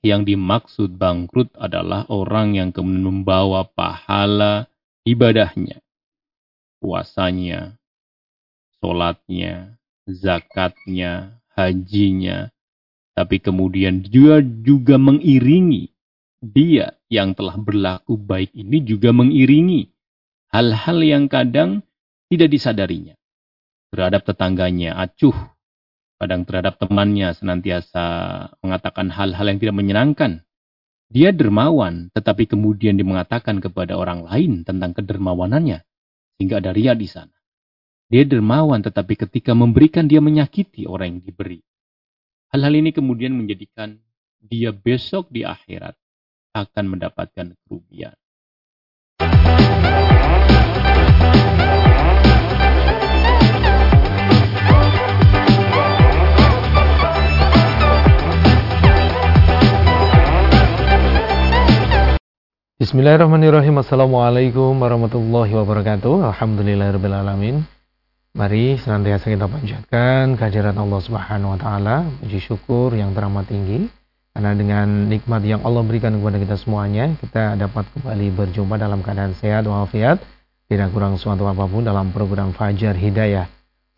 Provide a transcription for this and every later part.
yang dimaksud bangkrut adalah orang yang kemudian membawa pahala ibadahnya, puasanya, sholatnya, zakatnya, hajinya, tapi kemudian dia juga mengiringi dia yang telah berlaku baik ini juga mengiringi hal-hal yang kadang tidak disadarinya. Terhadap tetangganya, acuh, kadang terhadap temannya senantiasa mengatakan hal-hal yang tidak menyenangkan. Dia dermawan, tetapi kemudian dia mengatakan kepada orang lain tentang kedermawanannya, sehingga ada ria di sana. Dia dermawan, tetapi ketika memberikan dia menyakiti orang yang diberi. Hal-hal ini kemudian menjadikan dia besok di akhirat akan mendapatkan kerugian. Bismillahirrahmanirrahim. Assalamualaikum warahmatullahi wabarakatuh. Alhamdulillahirrahmanirrahim. Mari senantiasa kita panjatkan kehadiran Allah Subhanahu wa taala, puji syukur yang teramat tinggi karena dengan nikmat yang Allah berikan kepada kita semuanya, kita dapat kembali berjumpa dalam keadaan sehat walafiat, tidak kurang suatu apa pun dalam program Fajar Hidayah.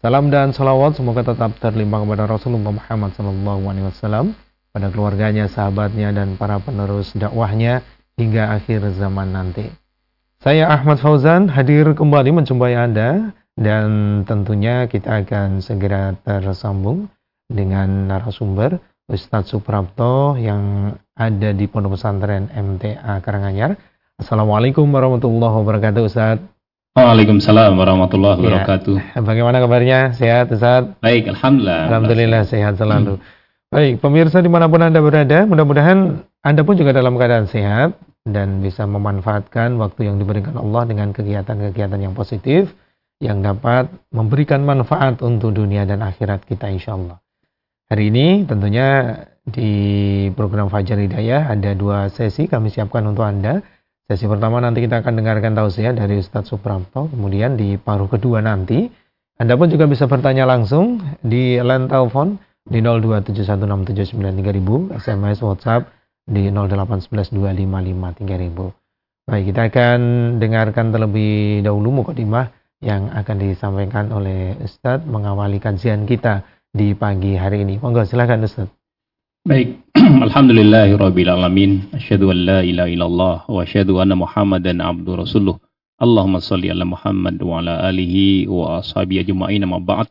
Salam dan salawat semoga tetap terlimpah kepada Rasulullah Muhammad SAW, pada keluarganya, sahabatnya, dan para penerus dakwahnya hingga akhir zaman nanti. Saya Ahmad Fauzan hadir kembali menjumpai Anda dan tentunya kita akan segera tersambung dengan narasumber Ustadz Suprapto yang ada di Pondok Pesantren MTA Karanganyar. Assalamualaikum warahmatullahi wabarakatuh Ustadz. Waalaikumsalam warahmatullahi ya. wabarakatuh. Ya, bagaimana kabarnya? Sehat Ustadz? Baik, Alhamdulillah. Alhamdulillah sehat selalu. Hmm. Baik, pemirsa di mana pun Anda berada, mudah-mudahan Anda pun juga dalam keadaan sehat dan bisa memanfaatkan waktu yang diberikan Allah dengan kegiatan-kegiatan yang positif yang dapat memberikan manfaat untuk dunia dan akhirat kita insya Allah. Hari ini tentunya di program Fajar Hidayah ada dua sesi kami siapkan untuk Anda. Sesi pertama nanti kita akan dengarkan tausiah dari Ustadz Suprapto. Kemudian di paruh kedua nanti Anda pun juga bisa bertanya langsung di line telepon di 02716793000, SMS WhatsApp di 08112553000. Baik, kita akan dengarkan terlebih dahulu mukadimah yang akan disampaikan oleh Ustadz mengawali kajian kita di pagi hari ini. Monggo silakan Ustadz. Baik, alhamdulillahirabbil alamin. Asyhadu an la ilaha illallah wa asyhadu anna Muhammadan abdu rasuluh. Allahumma salli ala Muhammad wa ala alihi wa ashabihi ajma'in ma ba'd.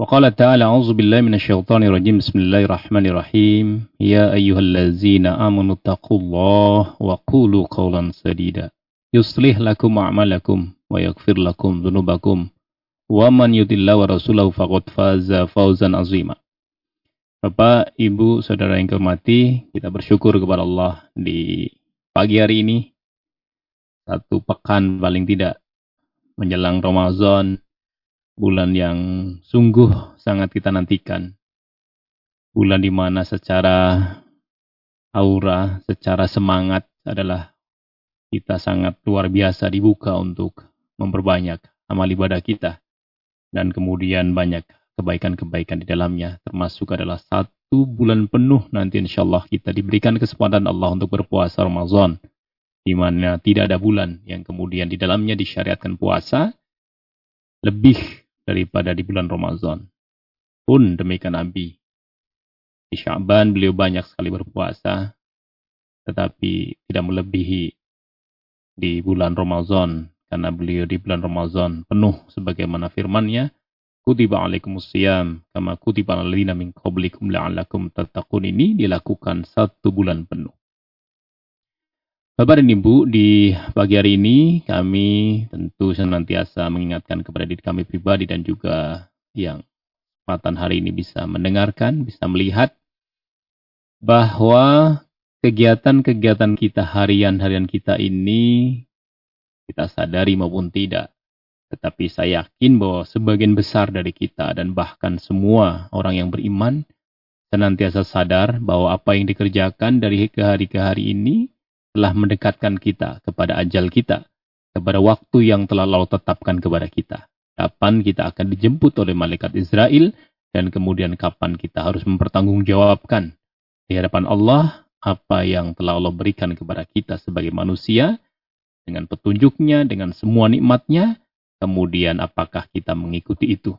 وقال تعالى أعوذ بالله من الشيطان الرجيم بسم الله الرحمن الرحيم يا أيها الذين آمنوا اتقوا الله وقولوا قولا سديدا يصلح لكم أعمالكم ويغفر لكم ذنوبكم ومن يطع الله ورسوله فقد فاز فوزا عظيما Bapak, Ibu, Saudara yang kehormati, kita bersyukur kepada Allah di pagi hari ini. Satu pekan paling tidak menjelang Ramadan bulan yang sungguh sangat kita nantikan. Bulan di mana secara aura, secara semangat adalah kita sangat luar biasa dibuka untuk memperbanyak amal ibadah kita. Dan kemudian banyak kebaikan-kebaikan di dalamnya. Termasuk adalah satu bulan penuh nanti insya Allah kita diberikan kesempatan Allah untuk berpuasa Ramadan. Di mana tidak ada bulan yang kemudian di dalamnya disyariatkan puasa. Lebih daripada di bulan Ramadan. Pun demikian Nabi. Di Syaban beliau banyak sekali berpuasa, tetapi tidak melebihi di bulan Ramadan karena beliau di bulan Ramadan penuh sebagaimana firman-Nya kutiba alaikumusiyam kama kutiba alallina min qablikum la'allakum tattaqun ini dilakukan satu bulan penuh. Bapak dan Ibu, di pagi hari ini kami tentu senantiasa mengingatkan kepada diri kami pribadi dan juga yang kesempatan hari ini bisa mendengarkan, bisa melihat bahwa kegiatan-kegiatan kita harian-harian kita ini kita sadari maupun tidak. Tetapi saya yakin bahwa sebagian besar dari kita dan bahkan semua orang yang beriman senantiasa sadar bahwa apa yang dikerjakan dari ke hari ke hari ini telah mendekatkan kita kepada ajal kita, kepada waktu yang telah Allah tetapkan kepada kita. Kapan kita akan dijemput oleh malaikat Israel, dan kemudian kapan kita harus mempertanggungjawabkan di hadapan Allah apa yang telah Allah berikan kepada kita sebagai manusia dengan petunjuknya, dengan semua nikmatnya, kemudian apakah kita mengikuti itu.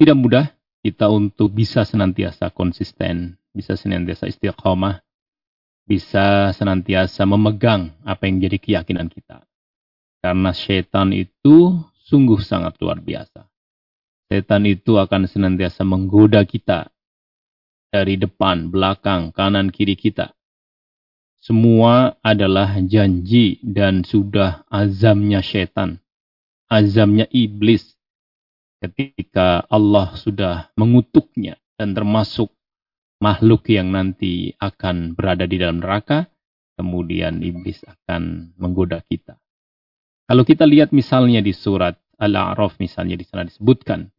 Tidak mudah kita untuk bisa senantiasa konsisten, bisa senantiasa istiqomah, bisa senantiasa memegang apa yang jadi keyakinan kita. Karena setan itu sungguh sangat luar biasa. Setan itu akan senantiasa menggoda kita dari depan, belakang, kanan, kiri kita. Semua adalah janji dan sudah azamnya setan, azamnya iblis ketika Allah sudah mengutuknya dan termasuk makhluk yang nanti akan berada di dalam neraka, kemudian iblis akan menggoda kita. Kalau kita lihat misalnya di surat Al-A'raf misalnya di sana disebutkan,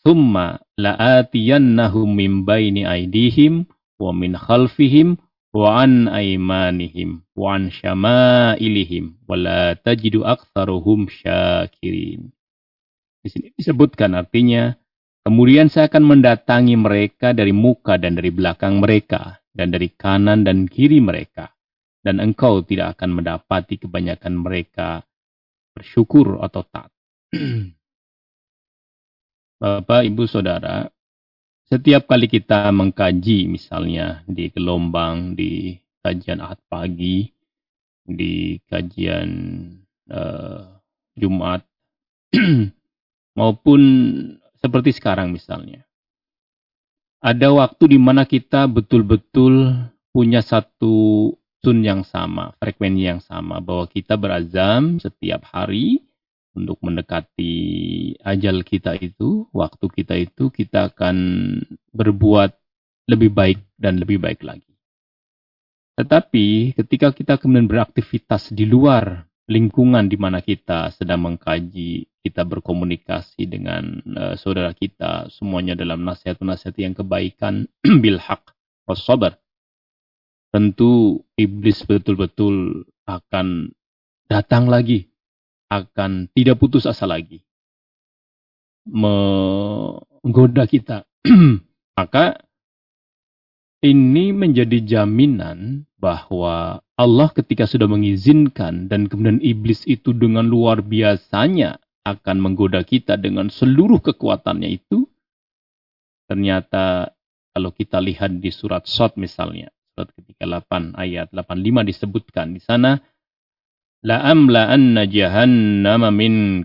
"Tsumma la'atiyannahum min baini aydihim wa min khalfihim wa an aymanihim wa an syama'ilihim wa la tajidu aktsaruhum syakirin." Di sini disebutkan artinya Kemudian saya akan mendatangi mereka dari muka dan dari belakang mereka, dan dari kanan dan kiri mereka. Dan engkau tidak akan mendapati kebanyakan mereka bersyukur atau taat. Bapak, Ibu, Saudara, setiap kali kita mengkaji misalnya di gelombang, di kajian ahad pagi, di kajian uh, Jumat, maupun seperti sekarang misalnya. Ada waktu di mana kita betul-betul punya satu tun yang sama, frekuensi yang sama, bahwa kita berazam setiap hari untuk mendekati ajal kita itu, waktu kita itu, kita akan berbuat lebih baik dan lebih baik lagi. Tetapi ketika kita kemudian beraktivitas di luar lingkungan di mana kita sedang mengkaji, kita berkomunikasi dengan uh, saudara kita, semuanya dalam nasihat-nasihat yang kebaikan, bil haq sabar. Tentu iblis betul-betul akan datang lagi, akan tidak putus asa lagi. Menggoda kita. Maka ini menjadi jaminan bahwa Allah ketika sudah mengizinkan dan kemudian iblis itu dengan luar biasanya akan menggoda kita dengan seluruh kekuatannya itu, ternyata kalau kita lihat di surat Sot misalnya, surat ketika 8 ayat 85 disebutkan di sana, la'amla'anna jahannama min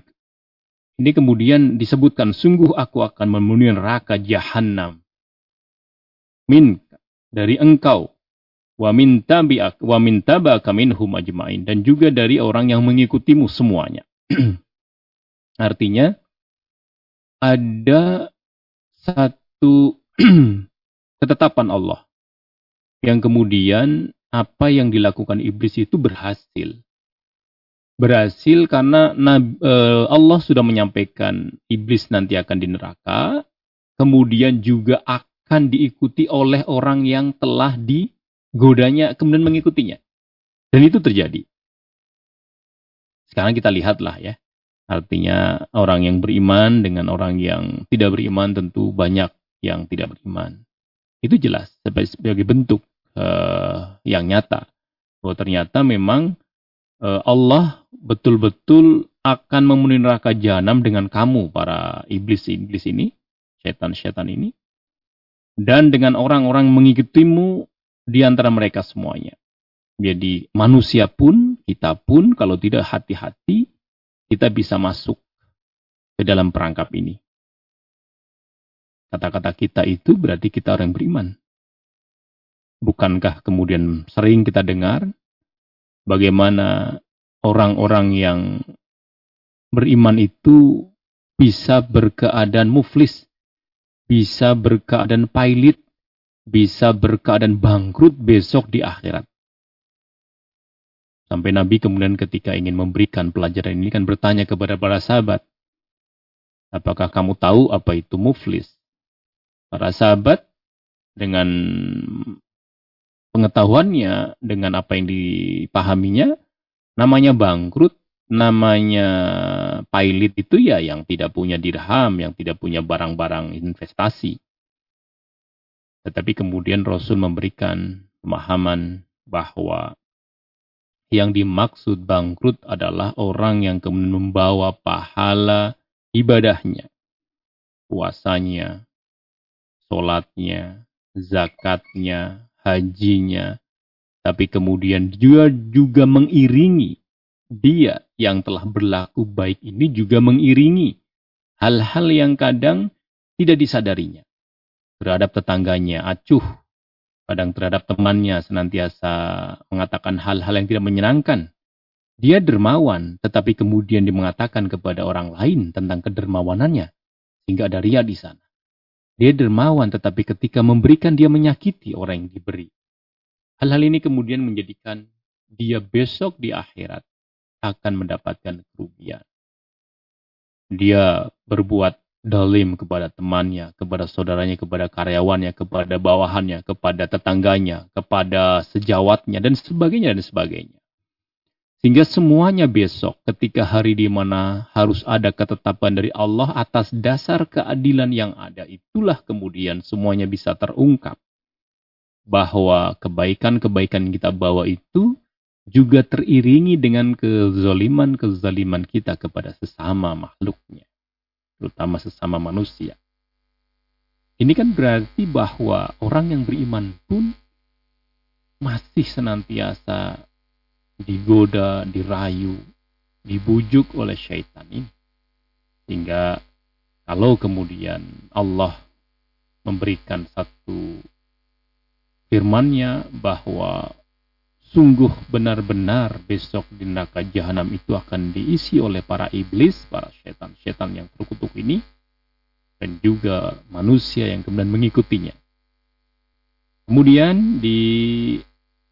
ini kemudian disebutkan, sungguh aku akan memenuhi neraka jahanam. Min, dari engkau wa min tabi'ak wa min tabaka minhum ajma'in dan juga dari orang yang mengikutimu semuanya. Artinya ada satu ketetapan Allah yang kemudian apa yang dilakukan iblis itu berhasil. Berhasil karena eh, Allah sudah menyampaikan iblis nanti akan di neraka, kemudian juga akan diikuti oleh orang yang telah di godanya kemudian mengikutinya. Dan itu terjadi. Sekarang kita lihatlah ya. Artinya orang yang beriman dengan orang yang tidak beriman tentu banyak yang tidak beriman. Itu jelas sebagai bentuk uh, yang nyata. Bahwa ternyata memang uh, Allah betul-betul akan memenuhi neraka jahanam dengan kamu para iblis-iblis ini, setan-setan ini. Dan dengan orang-orang mengikutimu di antara mereka semuanya. Jadi manusia pun, kita pun kalau tidak hati-hati, kita bisa masuk ke dalam perangkap ini. Kata-kata kita itu berarti kita orang beriman. Bukankah kemudian sering kita dengar bagaimana orang-orang yang beriman itu bisa berkeadaan muflis, bisa berkeadaan pailit, bisa berkeadaan bangkrut besok di akhirat. Sampai Nabi kemudian ketika ingin memberikan pelajaran ini kan bertanya kepada para sahabat, apakah kamu tahu apa itu muflis? Para sahabat dengan pengetahuannya, dengan apa yang dipahaminya, namanya bangkrut, namanya pilot itu ya yang tidak punya dirham, yang tidak punya barang-barang investasi. Tetapi kemudian Rasul memberikan pemahaman bahwa yang dimaksud bangkrut adalah orang yang kemudian membawa pahala ibadahnya, puasanya, sholatnya, zakatnya, hajinya, tapi kemudian juga juga mengiringi dia yang telah berlaku baik ini juga mengiringi hal-hal yang kadang tidak disadarinya. Terhadap tetangganya, acuh, kadang terhadap temannya senantiasa mengatakan hal-hal yang tidak menyenangkan. Dia dermawan, tetapi kemudian dia mengatakan kepada orang lain tentang kedermawanannya, sehingga ada ria di sana. Dia dermawan, tetapi ketika memberikan dia menyakiti orang yang diberi. Hal-hal ini kemudian menjadikan dia besok di akhirat akan mendapatkan kerugian. Dia berbuat dalim kepada temannya, kepada saudaranya, kepada karyawannya, kepada bawahannya, kepada tetangganya, kepada sejawatnya, dan sebagainya, dan sebagainya. Sehingga semuanya besok ketika hari di mana harus ada ketetapan dari Allah atas dasar keadilan yang ada. Itulah kemudian semuanya bisa terungkap. Bahwa kebaikan-kebaikan kita bawa itu juga teriringi dengan kezaliman-kezaliman kita kepada sesama makhluknya. Terutama sesama manusia. Ini kan berarti bahwa orang yang beriman pun masih senantiasa digoda, dirayu, dibujuk oleh syaitan ini. Sehingga kalau kemudian Allah memberikan satu firmannya bahwa sungguh benar-benar besok di neraka jahanam itu akan diisi oleh para iblis, para setan-setan yang terkutuk ini, dan juga manusia yang kemudian mengikutinya. Kemudian di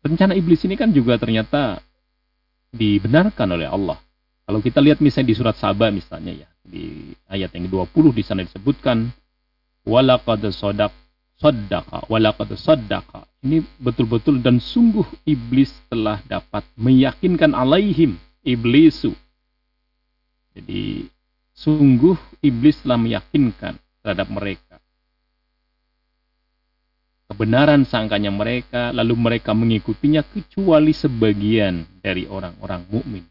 rencana iblis ini kan juga ternyata dibenarkan oleh Allah. Kalau kita lihat misalnya di surat Sabah misalnya ya, di ayat yang ke-20 di sana disebutkan walaqad sadaq saddaqa walaqad saddaqa. Ini betul-betul dan sungguh iblis telah dapat meyakinkan alaihim iblisu. Jadi sungguh iblis telah meyakinkan terhadap mereka. Kebenaran sangkanya mereka, lalu mereka mengikutinya kecuali sebagian dari orang-orang mukmin.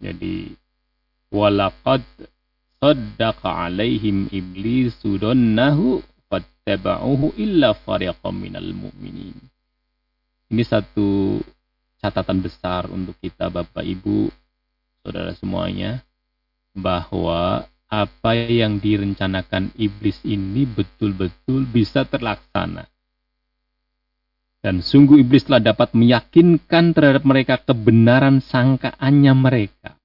Jadi walaqad saddaqa alaihim iblisu donnahu fattaba'uhu illa fariqam minal mu'minin. Ini satu catatan besar untuk kita Bapak Ibu, Saudara semuanya, bahwa apa yang direncanakan iblis ini betul-betul bisa terlaksana. Dan sungguh iblis telah dapat meyakinkan terhadap mereka kebenaran sangkaannya mereka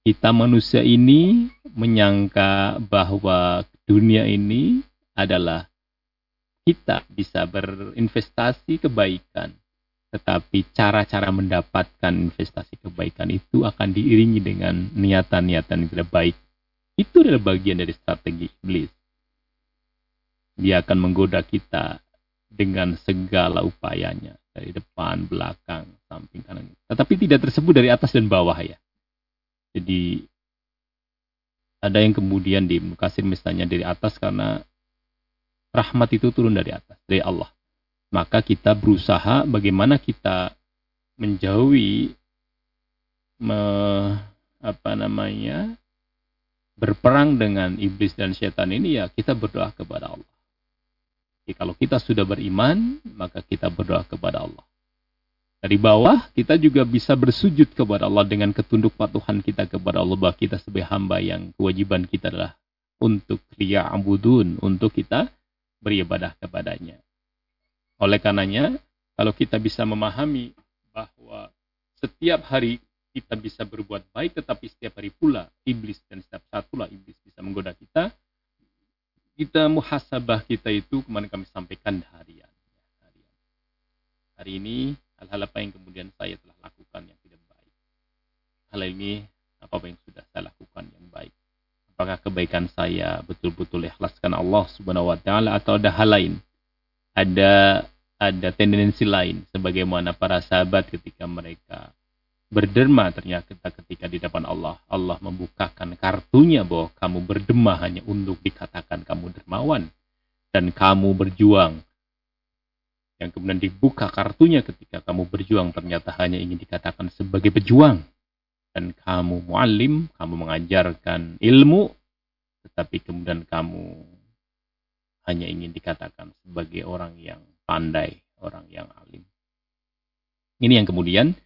kita manusia ini menyangka bahwa dunia ini adalah kita bisa berinvestasi kebaikan. Tetapi cara-cara mendapatkan investasi kebaikan itu akan diiringi dengan niatan-niatan yang tidak baik. Itu adalah bagian dari strategi iblis. Dia akan menggoda kita dengan segala upayanya. Dari depan, belakang, samping, kanan. Tetapi tidak tersebut dari atas dan bawah ya. Jadi ada yang kemudian di Mekasir misalnya dari atas karena rahmat itu turun dari atas, dari Allah. Maka kita berusaha bagaimana kita menjauhi me, apa namanya berperang dengan iblis dan setan ini ya kita berdoa kepada Allah. Jadi kalau kita sudah beriman, maka kita berdoa kepada Allah. Dari bawah kita juga bisa bersujud kepada Allah dengan ketunduk patuhan kita kepada Allah bahwa kita sebagai hamba yang kewajiban kita adalah untuk liya'budun, untuk kita beribadah kepadanya. Oleh karenanya, kalau kita bisa memahami bahwa setiap hari kita bisa berbuat baik, tetapi setiap hari pula iblis dan setiap saat pula iblis bisa menggoda kita, kita muhasabah kita itu kemarin kami sampaikan harian. Hari ini hal-hal apa yang kemudian saya telah lakukan yang tidak baik. Hal ini apa yang sudah saya lakukan yang baik. Apakah kebaikan saya betul-betul ikhlaskan Allah Subhanahu wa taala atau ada hal lain? Ada ada tendensi lain sebagaimana para sahabat ketika mereka berderma ternyata ketika di depan Allah. Allah membukakan kartunya bahwa kamu berdema hanya untuk dikatakan kamu dermawan. Dan kamu berjuang. Yang kemudian dibuka kartunya ketika kamu berjuang ternyata hanya ingin dikatakan sebagai pejuang. Dan kamu mualim, kamu mengajarkan ilmu, tetapi kemudian kamu hanya ingin dikatakan sebagai orang yang pandai, orang yang alim. Ini yang kemudian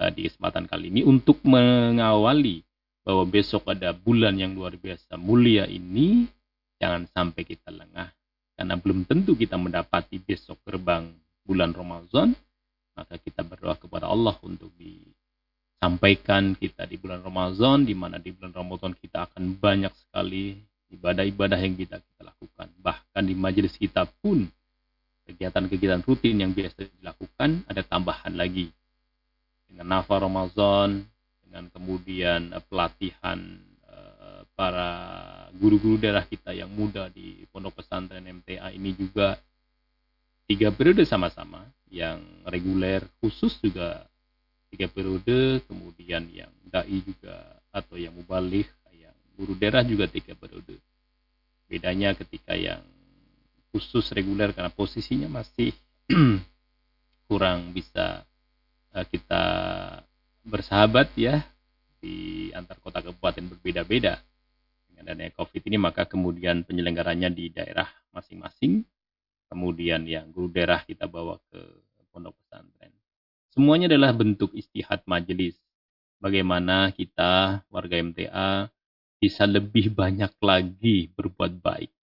uh, di kesempatan kali ini untuk mengawali bahwa besok ada bulan yang luar biasa mulia ini, jangan sampai kita lengah. Karena belum tentu kita mendapati besok gerbang bulan Ramadan, maka kita berdoa kepada Allah untuk disampaikan kita di bulan Ramadan, di mana di bulan Ramadan kita akan banyak sekali ibadah-ibadah yang kita kita lakukan. Bahkan di majelis kita pun kegiatan-kegiatan rutin yang biasa dilakukan ada tambahan lagi dengan nafar Ramadan dengan kemudian uh, pelatihan para guru-guru daerah kita yang muda di pondok pesantren MTA ini juga tiga periode sama-sama yang reguler khusus juga tiga periode kemudian yang dai juga atau yang mubalik yang guru daerah juga tiga periode. Bedanya ketika yang khusus reguler karena posisinya masih kurang bisa uh, kita bersahabat ya di antar kota kabupaten berbeda-beda dengan adanya COVID ini maka kemudian penyelenggaranya di daerah masing-masing kemudian yang guru daerah kita bawa ke pondok pesantren. Semuanya adalah bentuk istihad majelis. Bagaimana kita warga MTA bisa lebih banyak lagi berbuat baik.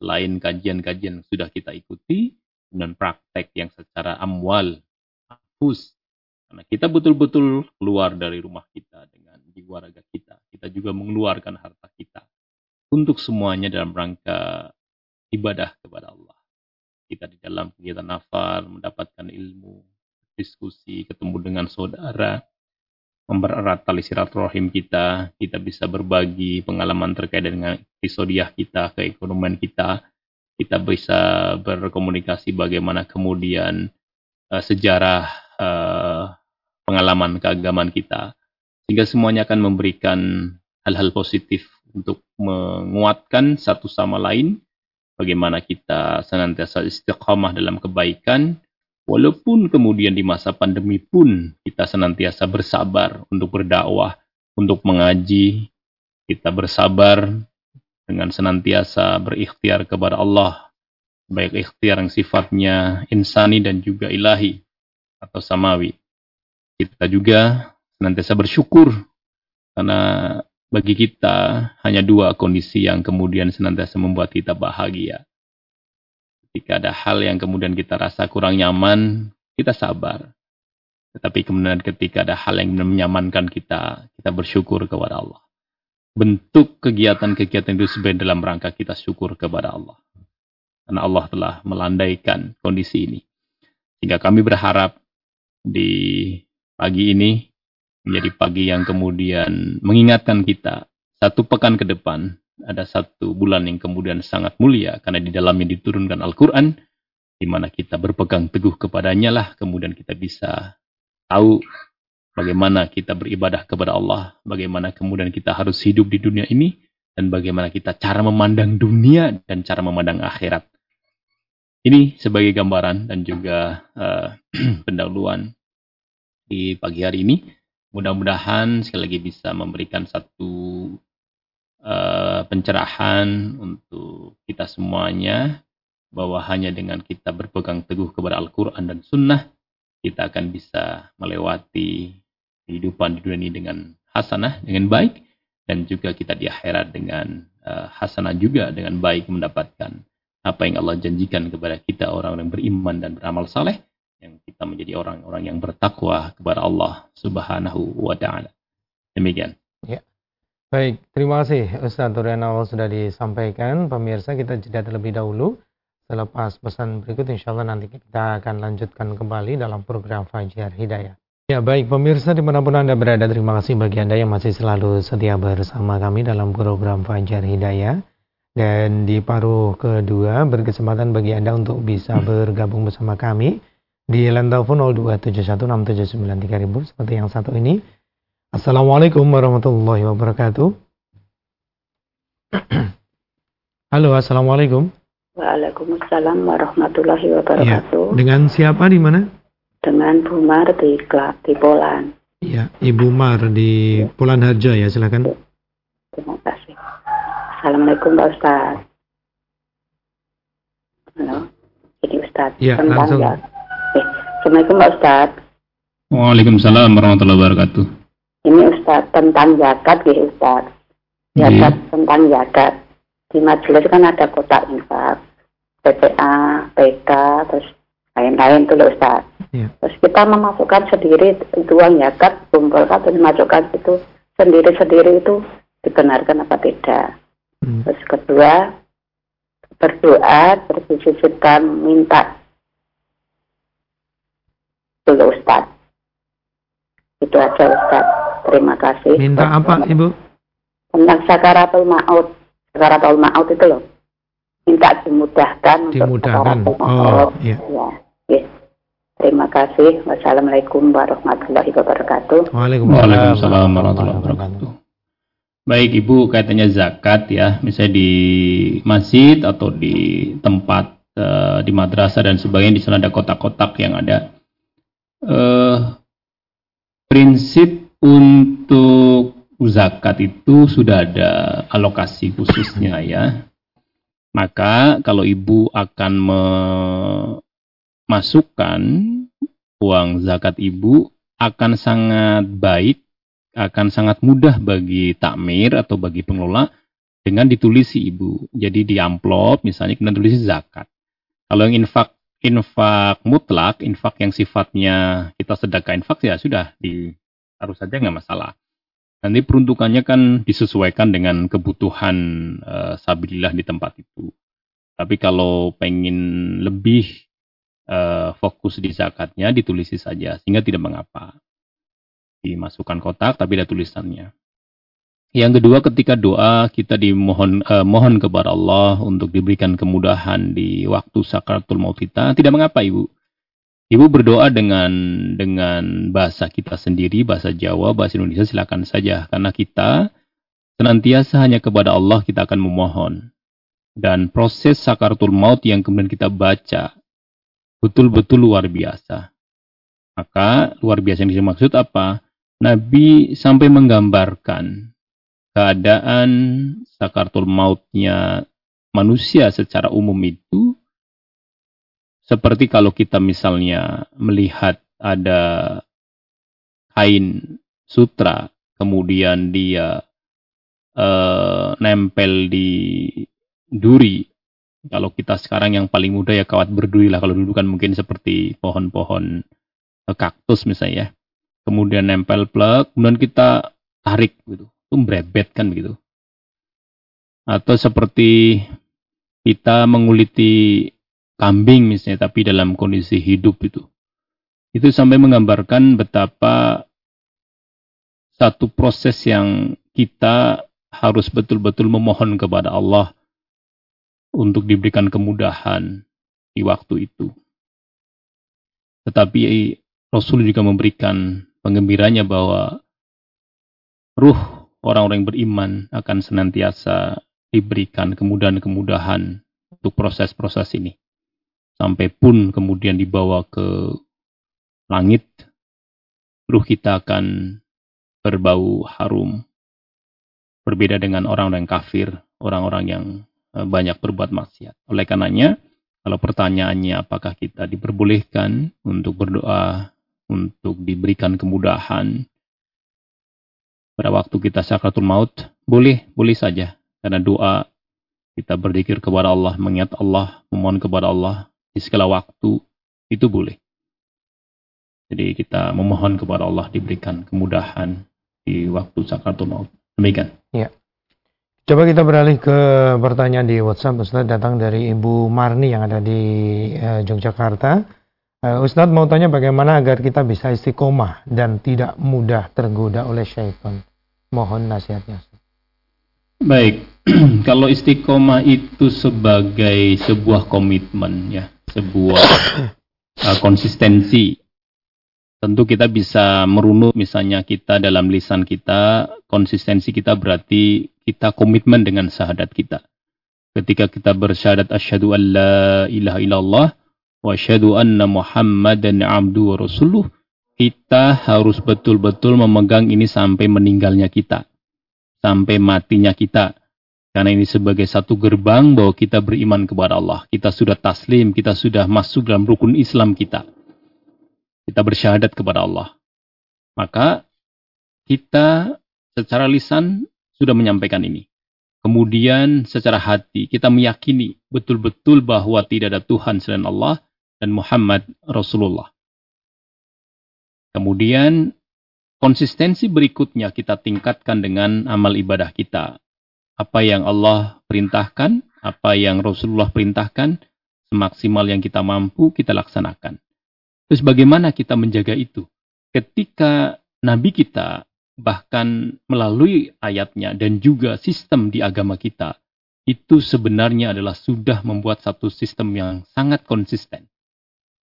Selain kajian-kajian yang sudah kita ikuti, dan praktek yang secara amwal, hafus. Karena kita betul-betul keluar dari rumah kita dengan jiwa raga kita. Kita juga mengeluarkan harta kita. Untuk semuanya dalam rangka ibadah kepada Allah. Kita di dalam kegiatan nafar, mendapatkan ilmu, diskusi, ketemu dengan saudara, mempererat tali silaturahim kita, kita bisa berbagi pengalaman terkait dengan episodiah kita, keekonomian kita, kita bisa berkomunikasi bagaimana kemudian uh, sejarah uh, pengalaman keagamaan kita, sehingga semuanya akan memberikan hal-hal positif untuk menguatkan satu sama lain, bagaimana kita senantiasa istiqamah dalam kebaikan, Walaupun kemudian di masa pandemi pun kita senantiasa bersabar untuk berdakwah, untuk mengaji, kita bersabar dengan senantiasa berikhtiar kepada Allah, baik ikhtiar yang sifatnya insani dan juga ilahi atau samawi. Kita juga senantiasa bersyukur karena bagi kita hanya dua kondisi yang kemudian senantiasa membuat kita bahagia. Jika ada hal yang kemudian kita rasa kurang nyaman, kita sabar. Tetapi kemudian ketika ada hal yang menyamankan kita, kita bersyukur kepada Allah. Bentuk kegiatan-kegiatan itu sebenarnya dalam rangka kita syukur kepada Allah. Karena Allah telah melandaikan kondisi ini. Sehingga kami berharap di pagi ini menjadi pagi yang kemudian mengingatkan kita satu pekan ke depan ada satu bulan yang kemudian sangat mulia karena di dalamnya diturunkan Al-Quran di mana kita berpegang teguh kepadanya lah kemudian kita bisa tahu bagaimana kita beribadah kepada Allah, bagaimana kemudian kita harus hidup di dunia ini dan bagaimana kita cara memandang dunia dan cara memandang akhirat. Ini sebagai gambaran dan juga uh, pendahuluan di pagi hari ini. Mudah-mudahan sekali lagi bisa memberikan satu uh, pencerahan untuk kita semuanya bahwa hanya dengan kita berpegang teguh kepada Al-Quran dan Sunnah kita akan bisa melewati kehidupan di dunia ini dengan hasanah, dengan baik dan juga kita di akhirat dengan uh, hasanah juga dengan baik mendapatkan apa yang Allah janjikan kepada kita orang-orang beriman dan beramal saleh yang kita menjadi orang-orang yang bertakwa kepada Allah Subhanahu wa taala. Demikian. Ya. Baik, terima kasih Ustaz Durian awal sudah disampaikan. Pemirsa kita jeda terlebih dahulu. Selepas pesan berikut insya Allah nanti kita akan lanjutkan kembali dalam program Fajar Hidayah. Ya baik pemirsa di mana pun Anda berada terima kasih bagi Anda yang masih selalu setia bersama kami dalam program Fajar Hidayah. Dan di paruh kedua berkesempatan bagi Anda untuk bisa bergabung bersama kami di line telepon 02716793000 seperti yang satu ini. Assalamualaikum warahmatullahi wabarakatuh. Halo, Assalamualaikum. Waalaikumsalam warahmatullahi wabarakatuh. Ya, dengan siapa di mana? Dengan Bu Mar di, di Polan. Ya, Ibu Mar di Polan Harja ya, silakan. Terima kasih. Assalamualaikum Pak Ustaz. Halo, ini Ustaz. Ya, langsung. Ya. Assalamualaikum Pak Ustaz. Waalaikumsalam warahmatullahi wabarakatuh. Ini Ustaz tentang zakat ya Ustaz. Zakat yeah. tentang zakat. Di majelis kan ada kotak infak, PPA, PK, terus lain-lain tuh Ustaz. Yeah. Terus kita memasukkan sendiri uang zakat, kumpulkan terus dimasukkan itu sendiri-sendiri itu dibenarkan apa tidak. Hmm. Terus kedua berdoa terus disisipkan minta dulu Ustaz. Itu aja Ustaz. Terima kasih. Minta apa Ibu? Tentang sakaratul maut. Sakaratul maut itu loh. Minta dimudahkan. Dimudahkan. Untuk oh iya. Ya. Yes. Terima kasih. Wassalamualaikum warahmatullahi wabarakatuh. Waalaikumsalam warahmatullahi wabarakatuh. Baik Ibu, kaitannya zakat ya, misalnya di masjid atau di tempat uh, di madrasah dan sebagainya di sana ada kotak-kotak yang ada uh, prinsip untuk zakat itu sudah ada alokasi khususnya ya. Maka kalau ibu akan memasukkan uang zakat ibu akan sangat baik, akan sangat mudah bagi takmir atau bagi pengelola dengan ditulisi ibu. Jadi di amplop misalnya kita tulis zakat. Kalau yang infak infak mutlak, infak yang sifatnya kita sedekah infak ya sudah harus saja nggak masalah. Nanti peruntukannya kan disesuaikan dengan kebutuhan uh, sabilillah di tempat itu. Tapi kalau pengen lebih uh, fokus di zakatnya, ditulisi saja sehingga tidak mengapa. Dimasukkan kotak tapi ada tulisannya. Yang kedua ketika doa kita dimohon uh, mohon kepada Allah untuk diberikan kemudahan di waktu sakaratul maut kita, tidak mengapa Ibu. Ibu berdoa dengan dengan bahasa kita sendiri, bahasa Jawa, bahasa Indonesia silakan saja karena kita senantiasa hanya kepada Allah kita akan memohon. Dan proses sakaratul maut yang kemudian kita baca betul-betul luar biasa. Maka luar biasa yang dimaksud apa? Nabi sampai menggambarkan keadaan sakartul mautnya manusia secara umum itu seperti kalau kita misalnya melihat ada kain sutra kemudian dia uh, nempel di duri kalau kita sekarang yang paling mudah ya kawat berduri lah kalau dulu kan mungkin seperti pohon-pohon uh, kaktus misalnya ya. kemudian nempel plek kemudian kita tarik gitu itu merebet kan begitu. Atau seperti kita menguliti kambing misalnya, tapi dalam kondisi hidup itu. Itu sampai menggambarkan betapa satu proses yang kita harus betul-betul memohon kepada Allah untuk diberikan kemudahan di waktu itu. Tetapi Rasul juga memberikan penggembiranya bahwa ruh orang-orang yang beriman akan senantiasa diberikan kemudahan-kemudahan untuk proses-proses ini. Sampai pun kemudian dibawa ke langit, ruh kita akan berbau harum. Berbeda dengan orang-orang kafir, orang-orang yang eh, banyak berbuat maksiat. Oleh karenanya, kalau pertanyaannya apakah kita diperbolehkan untuk berdoa, untuk diberikan kemudahan, pada waktu kita sakratul maut, boleh, boleh saja. Karena doa, kita berzikir kepada Allah, mengingat Allah, memohon kepada Allah di segala waktu, itu boleh. Jadi kita memohon kepada Allah diberikan kemudahan di waktu sakratul maut. Demikian. Ya. Coba kita beralih ke pertanyaan di WhatsApp Ustaz datang dari Ibu Marni yang ada di uh, Yogyakarta. Uh, Ustadz mau tanya bagaimana agar kita bisa istiqomah dan tidak mudah tergoda oleh syaitan. Mohon nasihatnya. Baik, kalau istiqomah itu sebagai sebuah komitmen ya, sebuah uh, konsistensi. Tentu kita bisa merunut misalnya kita dalam lisan kita, konsistensi kita berarti kita komitmen dengan syahadat kita. Ketika kita bersyahadat asyhadu an la ilaha illallah wa asyhadu anna muhammadan abdu wa rasuluh, kita harus betul-betul memegang ini sampai meninggalnya kita. Sampai matinya kita. Karena ini sebagai satu gerbang bahwa kita beriman kepada Allah. Kita sudah taslim, kita sudah masuk dalam rukun Islam kita. Kita bersyahadat kepada Allah. Maka kita secara lisan sudah menyampaikan ini. Kemudian secara hati kita meyakini betul-betul bahwa tidak ada Tuhan selain Allah dan Muhammad Rasulullah. Kemudian konsistensi berikutnya kita tingkatkan dengan amal ibadah kita. Apa yang Allah perintahkan, apa yang Rasulullah perintahkan, semaksimal yang kita mampu kita laksanakan. Terus bagaimana kita menjaga itu? Ketika Nabi kita bahkan melalui ayatnya dan juga sistem di agama kita, itu sebenarnya adalah sudah membuat satu sistem yang sangat konsisten.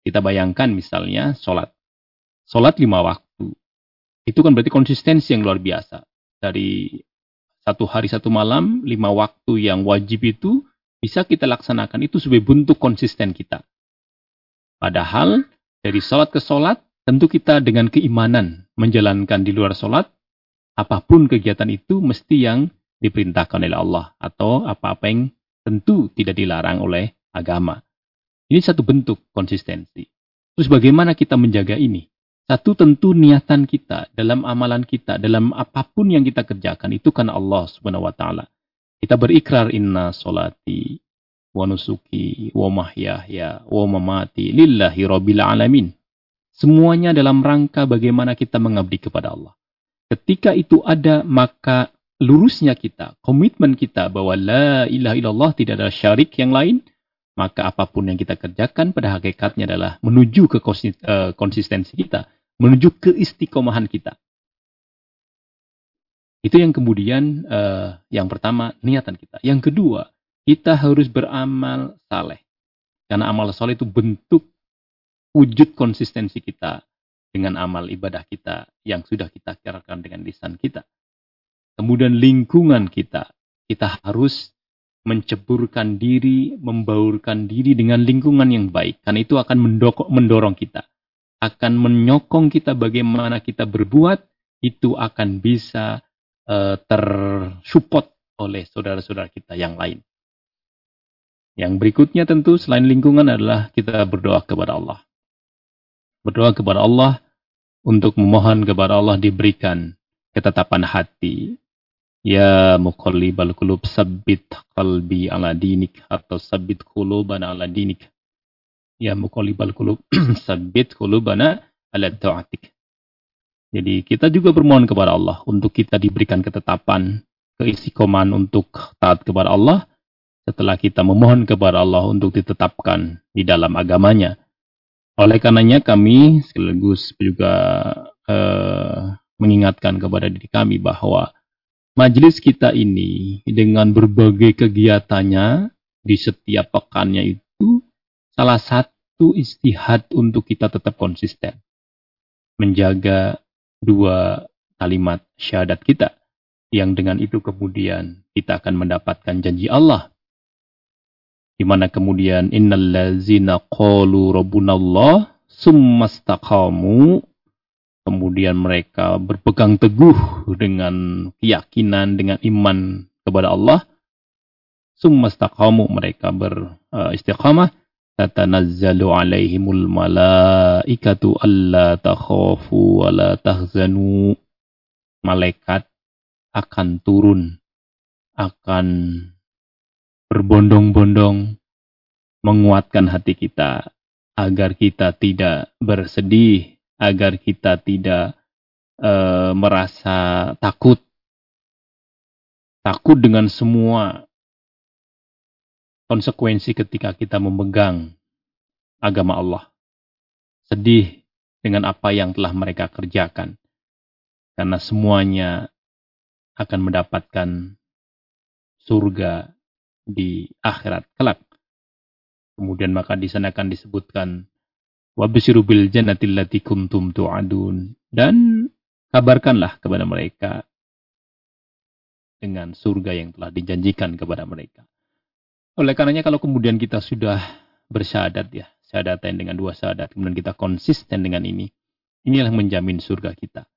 Kita bayangkan misalnya sholat sholat lima waktu. Itu kan berarti konsistensi yang luar biasa. Dari satu hari satu malam, lima waktu yang wajib itu bisa kita laksanakan. Itu sebagai bentuk konsisten kita. Padahal dari sholat ke sholat, tentu kita dengan keimanan menjalankan di luar sholat, apa pun kegiatan itu mesti yang diperintahkan oleh Allah. Atau apa-apa yang tentu tidak dilarang oleh agama. Ini satu bentuk konsistensi. Terus bagaimana kita menjaga ini? Satu tentu niatan kita dalam amalan kita, dalam apa pun yang kita kerjakan itu karena Allah Subhanahu wa taala. Kita berikrar inna solati wa nusuki wa mahyaya wa mamati lillahi rabbil alamin. Semuanya dalam rangka bagaimana kita mengabdi kepada Allah. Ketika itu ada maka lurusnya kita, komitmen kita bahwa la ilaha illallah tidak ada syarik yang lain, maka apa pun yang kita kerjakan pada hakikatnya adalah menuju ke eh, konsistensi kita menuju keistiqomahan kita. Itu yang kemudian uh, yang pertama niatan kita. Yang kedua, kita harus beramal saleh. Karena amal saleh itu bentuk wujud konsistensi kita dengan amal ibadah kita yang sudah kita kirakan dengan lisan kita. Kemudian lingkungan kita, kita harus menceburkan diri, membaurkan diri dengan lingkungan yang baik. Karena itu akan mendorong kita akan menyokong kita bagaimana kita berbuat, itu akan bisa uh, tersupport oleh saudara-saudara kita yang lain. Yang berikutnya tentu selain lingkungan adalah kita berdoa kepada Allah. Berdoa kepada Allah untuk memohon kepada Allah diberikan ketetapan hati. Ya muqallibal qulub sabbit qalbi ala dinik atau sabbit qulubana ala dinik ya muqallibal qulub sabit qulubana ala ta'atik. Jadi kita juga bermohon kepada Allah untuk kita diberikan ketetapan, keisikoman untuk taat kepada Allah setelah kita memohon kepada Allah untuk ditetapkan di dalam agamanya. Oleh karenanya kami sekaligus juga eh, mengingatkan kepada diri kami bahwa majelis kita ini dengan berbagai kegiatannya di setiap pekannya itu salah satu istihad untuk kita tetap konsisten. Menjaga dua kalimat syahadat kita. Yang dengan itu kemudian kita akan mendapatkan janji Allah. Di mana kemudian innallazina qalu rabbunallah summastaqamu kemudian mereka berpegang teguh dengan keyakinan dengan iman kepada Allah summastaqamu mereka beristiqamah takhafu malaikat akan turun akan berbondong-bondong menguatkan hati kita agar kita tidak bersedih agar kita tidak e, merasa takut. Takut dengan semua konsekuensi ketika kita memegang agama Allah. Sedih dengan apa yang telah mereka kerjakan. Karena semuanya akan mendapatkan surga di akhirat kelak. Kemudian maka di sana akan disebutkan Wabshiru bil jannati allati kuntum tu'adun. Dan kabarkanlah kepada mereka dengan surga yang telah dijanjikan kepada mereka. Oleh karenanya kalau kemudian kita sudah bersyahadat ya, syahadatain dengan dua syahadat, kemudian kita konsisten dengan ini, inilah menjamin surga kita.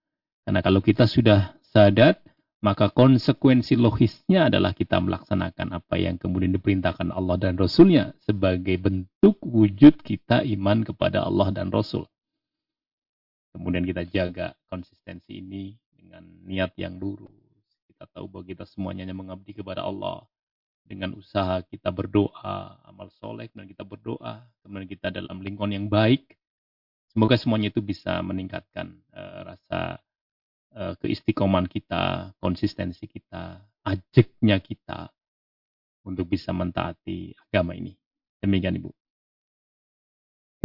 Karena kalau kita sudah syahadat, maka konsekuensi logisnya adalah kita melaksanakan apa yang kemudian diperintahkan Allah dan Rasulnya sebagai bentuk wujud kita iman kepada Allah dan Rasul. Kemudian kita jaga konsistensi ini dengan niat yang lurus. Kita tahu bahwa kita semuanya hanya mengabdi kepada Allah. Dengan usaha kita berdoa, amal soleh, dan kita berdoa. Kemudian kita dalam lingkungan yang baik. Semoga semuanya itu bisa meningkatkan uh, rasa uh, keistiqoman kita, konsistensi kita, ajaknya kita untuk bisa mentaati agama ini. Demikian Ibu.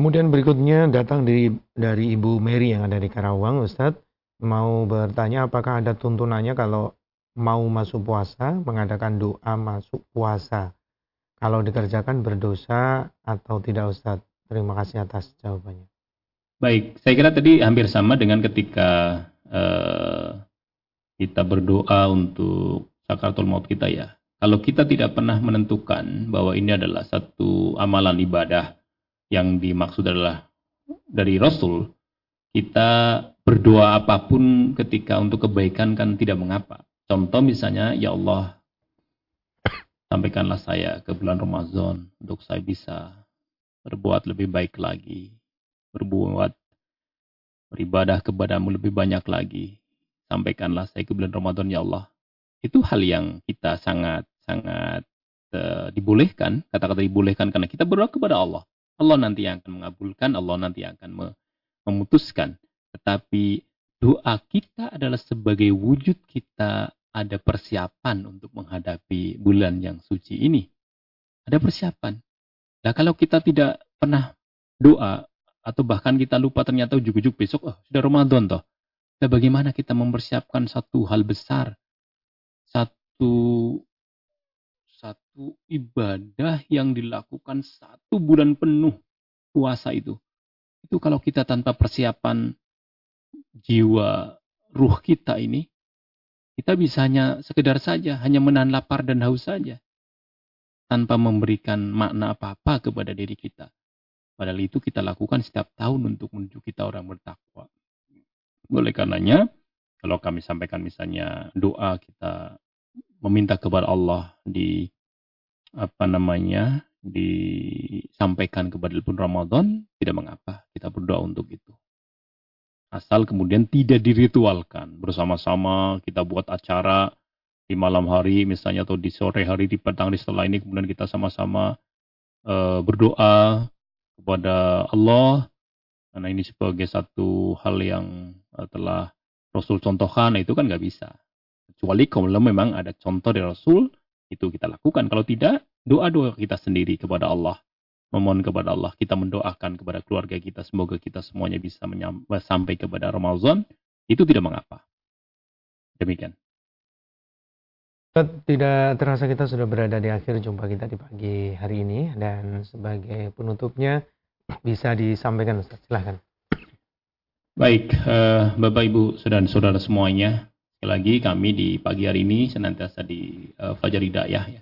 Kemudian berikutnya datang dari dari Ibu Mary yang ada di Karawang, Ustadz. Mau bertanya apakah ada tuntunannya kalau mau masuk puasa, mengadakan doa masuk puasa. Kalau dikerjakan berdosa atau tidak Ustadz? Terima kasih atas jawabannya. Baik, saya kira tadi hampir sama dengan ketika uh, kita berdoa untuk sakaratul maut kita ya. Kalau kita tidak pernah menentukan bahwa ini adalah satu amalan ibadah yang dimaksud adalah dari Rasul, kita berdoa apa pun ketika untuk kebaikan kan tidak mengapa. Contoh misalnya, ya Allah, sampaikanlah saya ke bulan Ramadan untuk saya bisa berbuat lebih baik lagi, berbuat beribadah kepadamu lebih banyak lagi. Sampaikanlah saya ke bulan Ramadan ya Allah. Itu hal yang kita sangat sangat uh, dibolehkan, kata-kata dibolehkan karena kita berdoa kepada Allah. Allah nanti yang akan mengabulkan, Allah nanti yang akan memutuskan. Tetapi doa kita adalah sebagai wujud kita ada persiapan untuk menghadapi bulan yang suci ini. Ada persiapan. Nah kalau kita tidak pernah doa, atau bahkan kita lupa ternyata ujuk-ujuk besok, oh sudah Ramadan toh. Nah, bagaimana kita mempersiapkan satu hal besar, satu satu ibadah yang dilakukan satu bulan penuh puasa itu. Itu kalau kita tanpa persiapan jiwa ruh kita ini, kita bisa hanya sekedar saja, hanya menahan lapar dan haus saja. Tanpa memberikan makna apa-apa kepada diri kita. Padahal itu kita lakukan setiap tahun untuk menuju kita orang bertakwa. Oleh karenanya, kalau kami sampaikan misalnya doa kita meminta kepada Allah di apa namanya disampaikan kepada bulan Ramadan tidak mengapa kita berdoa untuk itu asal kemudian tidak diritualkan. Bersama-sama kita buat acara di malam hari misalnya atau di sore hari di petang di setelah ini kemudian kita sama-sama uh, berdoa kepada Allah. Karena ini sebagai satu hal yang uh, telah Rasul contohkan itu kan nggak bisa. Kecuali kalau memang ada contoh dari Rasul itu kita lakukan. Kalau tidak doa doa kita sendiri kepada Allah memohon kepada Allah kita mendoakan kepada keluarga kita semoga kita semuanya bisa sampai kepada Ramadan itu tidak mengapa demikian tidak terasa kita sudah berada di akhir jumpa kita di pagi hari ini dan sebagai penutupnya bisa disampaikan Ustaz. Silahkan. Baik, uh, Bapak Ibu saudara-saudara semuanya, sekali lagi kami di pagi hari ini senantiasa di uh, Fajar Hidayah ya.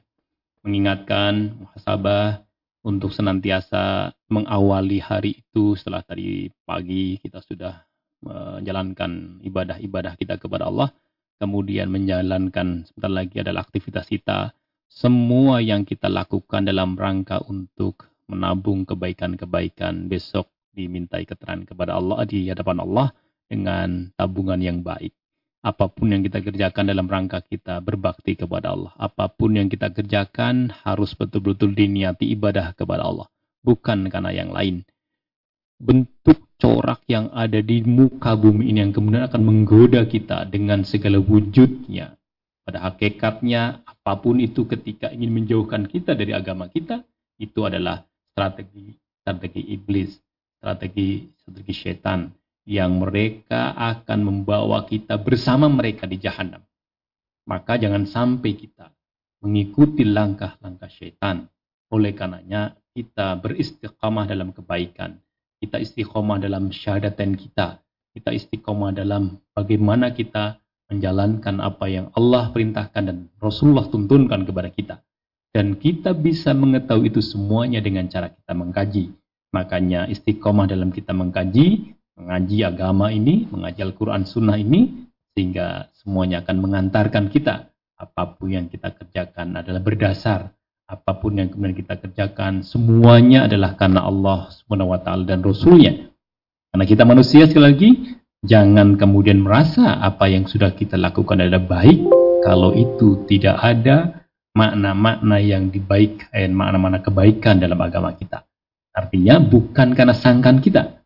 Mengingatkan muhasabah untuk senantiasa mengawali hari itu setelah tadi pagi kita sudah menjalankan ibadah-ibadah kita kepada Allah kemudian menjalankan sebentar lagi adalah aktivitas kita. Semua yang kita lakukan dalam rangka untuk menabung kebaikan-kebaikan besok dimintai keterangan kepada Allah di hadapan Allah dengan tabungan yang baik. Apa pun yang kita kerjakan dalam rangka kita berbakti kepada Allah. Apa pun yang kita kerjakan harus betul-betul diniati ibadah kepada Allah. Bukan karena yang lain. Bentuk corak yang ada di muka bumi ini yang kemudian akan menggoda kita dengan segala wujudnya. Pada hakikatnya, apa pun itu ketika ingin menjauhkan kita dari agama kita, itu adalah strategi strategi iblis, strategi strategi setan yang mereka akan membawa kita bersama mereka di jahanam. Maka jangan sampai kita mengikuti langkah-langkah setan. Oleh karenanya kita beristiqamah dalam kebaikan kita istiqomah dalam syahadatain kita, kita istiqomah dalam bagaimana kita menjalankan apa yang Allah perintahkan dan Rasulullah tuntunkan kepada kita. Dan kita bisa mengetahui itu semuanya dengan cara kita mengkaji. Makanya istiqomah dalam kita mengkaji, mengaji agama ini, mengaji Al-Quran Sunnah ini, sehingga semuanya akan mengantarkan kita. Apa pun yang kita kerjakan adalah berdasar. Apa pun yang kemudian kita kerjakan, semuanya adalah karena Allah SWT dan Rasulnya. Karena kita manusia sekali lagi, jangan kemudian merasa apa yang sudah kita lakukan adalah baik, kalau itu tidak ada makna-makna yang dibaik, eh, makna-makna kebaikan dalam agama kita. Artinya bukan karena sangkan kita,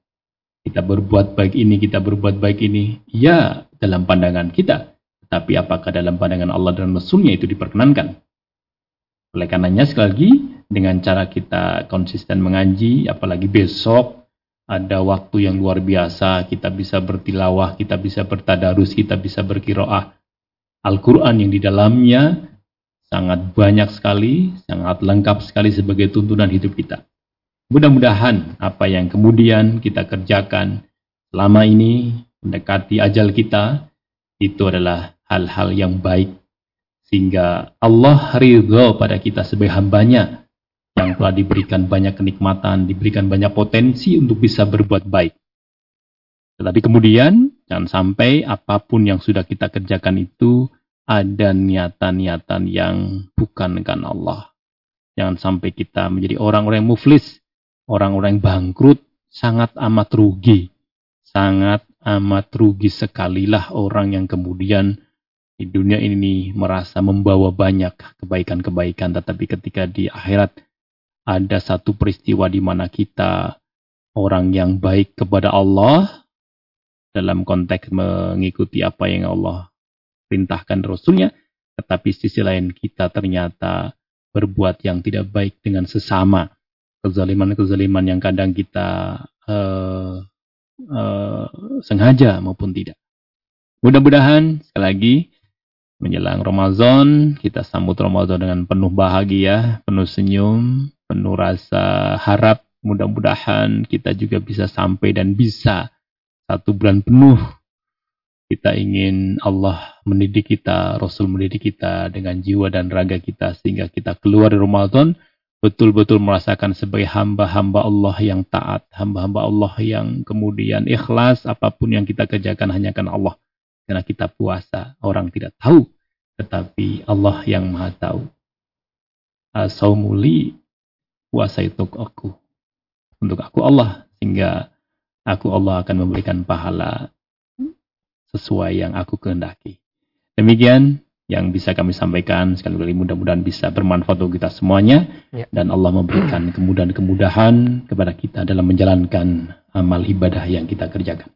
kita berbuat baik ini, kita berbuat baik ini, ya dalam pandangan kita. Tapi apakah dalam pandangan Allah dan Rasulnya itu diperkenankan? Oleh karenanya sekali lagi, dengan cara kita konsisten mengaji, apalagi besok ada waktu yang luar biasa, kita bisa bertilawah, kita bisa bertadarus, kita bisa berkiroah. Al-Quran yang di dalamnya sangat banyak sekali, sangat lengkap sekali sebagai tuntunan hidup kita. Mudah-mudahan apa yang kemudian kita kerjakan selama ini mendekati ajal kita itu adalah hal-hal yang baik sehingga Allah ridho pada kita sebagai hambanya yang telah diberikan banyak kenikmatan, diberikan banyak potensi untuk bisa berbuat baik. Tetapi kemudian jangan sampai apa pun yang sudah kita kerjakan itu ada niatan-niatan yang bukan kan Allah. Jangan sampai kita menjadi orang-orang muflis orang-orang bangkrut sangat amat rugi. Sangat amat rugi sekalilah orang yang kemudian di dunia ini merasa membawa banyak kebaikan-kebaikan. Tetapi ketika di akhirat ada satu peristiwa di mana kita orang yang baik kepada Allah dalam konteks mengikuti apa yang Allah perintahkan Rasulnya. Tetapi sisi lain kita ternyata berbuat yang tidak baik dengan sesama kezaliman-kezaliman yang kadang kita uh, uh, sengaja maupun tidak. Mudah-mudahan sekali lagi menjelang Ramadan kita sambut Ramadan dengan penuh bahagia, penuh senyum, penuh rasa harap. Mudah-mudahan kita juga bisa sampai dan bisa satu bulan penuh kita ingin Allah mendidik kita, Rasul mendidik kita dengan jiwa dan raga kita sehingga kita keluar dari Ramadan betul-betul merasakan sebagai hamba-hamba Allah yang taat, hamba-hamba Allah yang kemudian ikhlas apa pun yang kita kerjakan hanya karena Allah. Karena kita puasa, orang tidak tahu, tetapi Allah yang maha tahu. Asaumuli, puasa itu aku. Untuk aku Allah, sehingga aku Allah akan memberikan pahala sesuai yang aku kehendaki. Demikian yang bisa kami sampaikan sekali lagi mudah-mudahan bisa bermanfaat untuk kita semuanya ya. dan Allah memberikan kemudahan-kemudahan kepada kita dalam menjalankan amal ibadah yang kita kerjakan.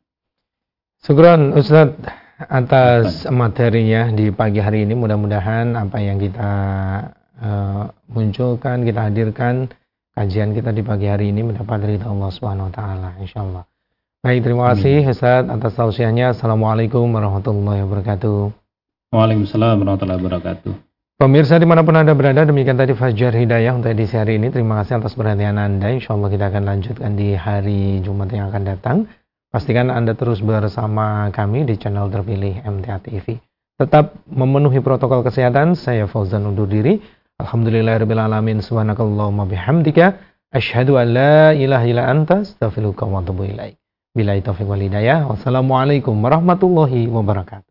Syukran Ustaz atas materinya di pagi hari ini mudah-mudahan apa yang kita uh, munculkan kita hadirkan kajian kita di pagi hari ini mendapat ridha Allah Subhanahu wa taala insyaallah. Baik terima kasih Ustaz atas tausiahnya. Assalamualaikum warahmatullahi wabarakatuh. Waalaikumsalam warahmatullahi wabarakatuh. Pemirsa di mana pun Anda berada, demikian tadi Fajar Hidayah untuk edisi hari ini. Terima kasih atas perhatian Anda. Insya Allah kita akan lanjutkan di hari Jumat yang akan datang. Pastikan Anda terus bersama kami di channel terpilih MTA TV. Tetap memenuhi protokol kesehatan. Saya Fauzan undur diri. Alhamdulillahirrahmanirrahim. Subhanakallahumma bihamdika. Ashhadu an la ilaha illa anta ilaik. Bila taufiq wal hidayah. Wassalamualaikum warahmatullahi wabarakatuh.